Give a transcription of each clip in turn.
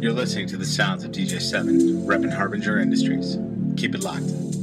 You're listening to the sounds of DJ7, Rep and Harbinger Industries. Keep it locked.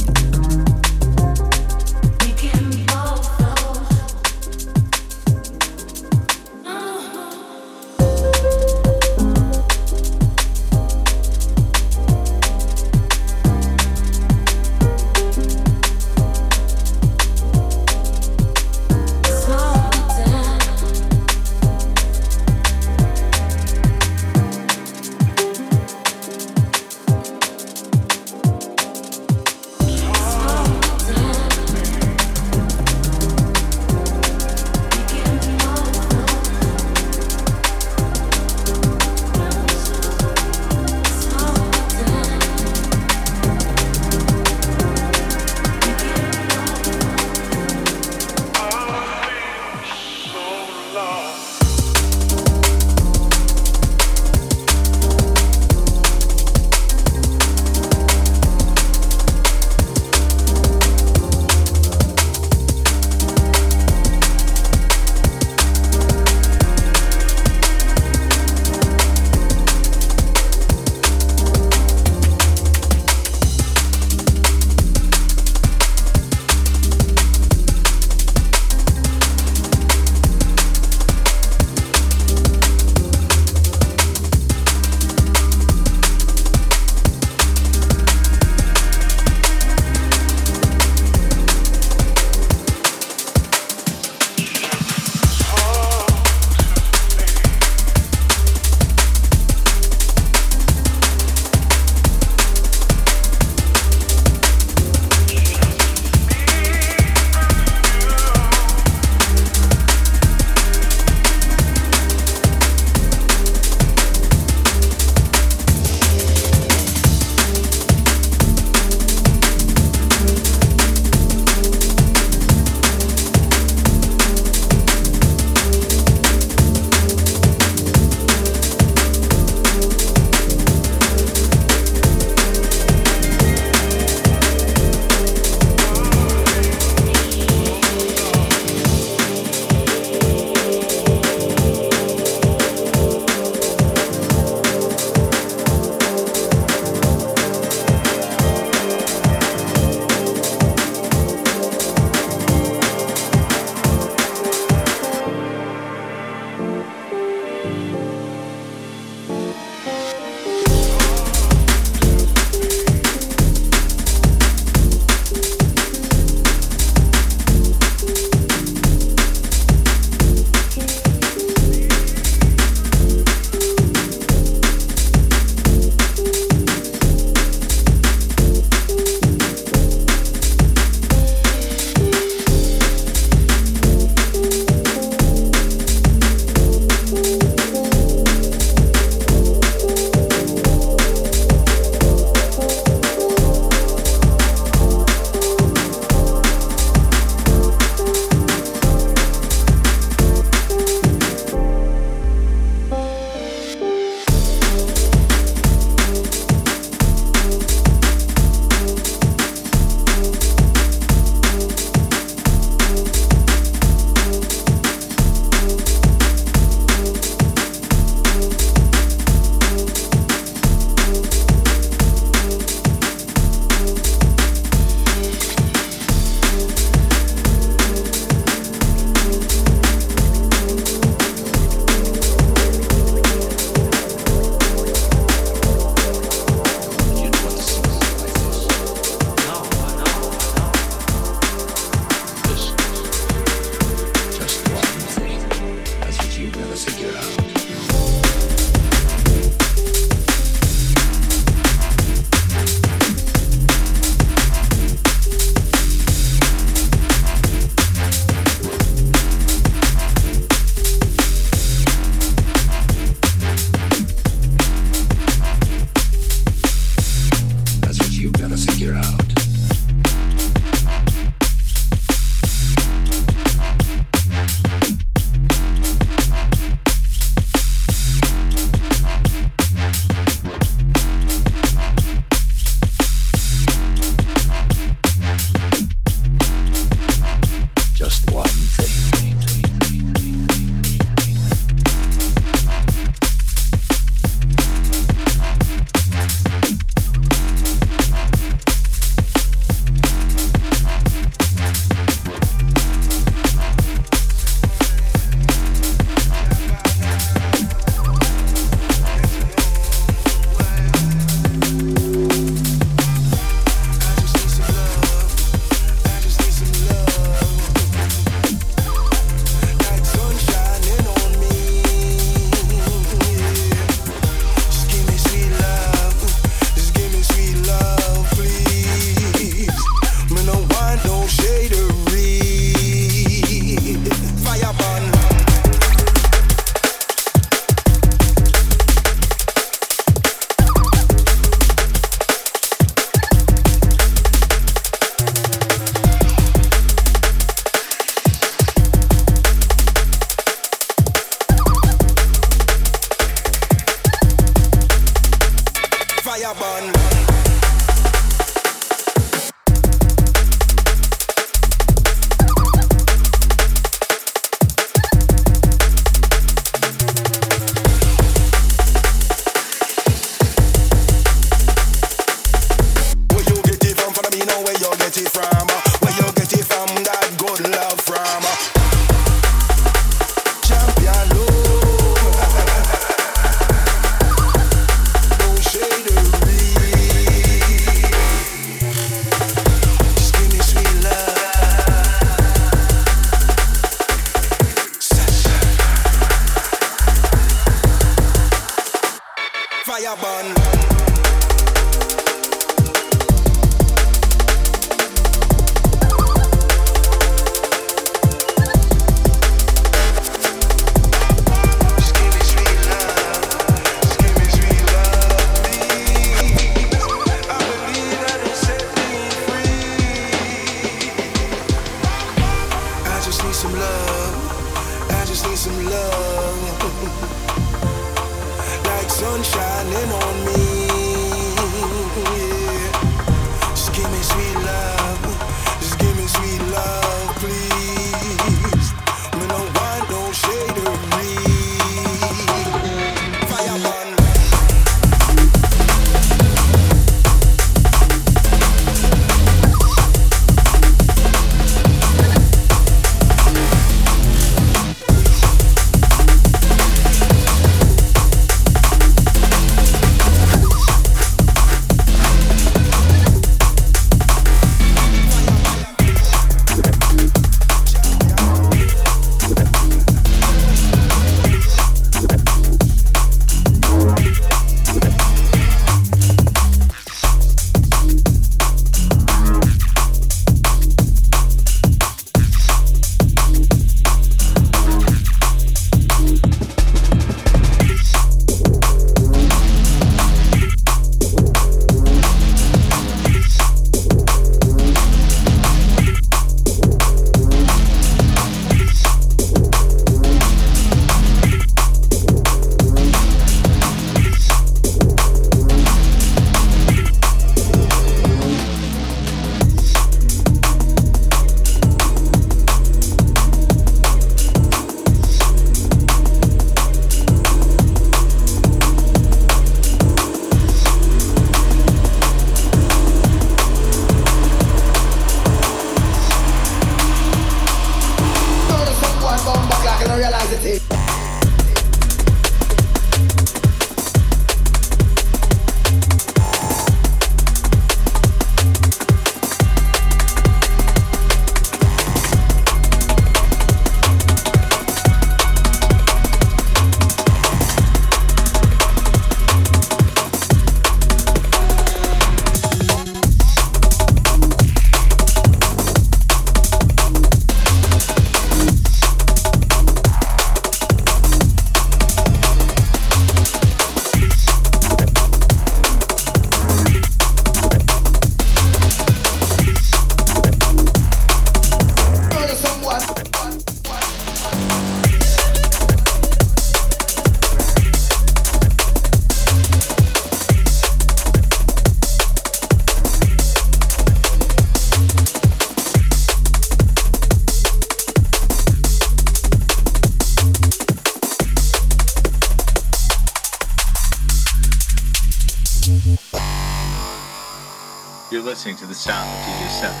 Listening to the sound of DJ 7,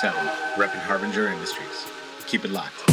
7, repping Harbinger Industries. Keep it locked.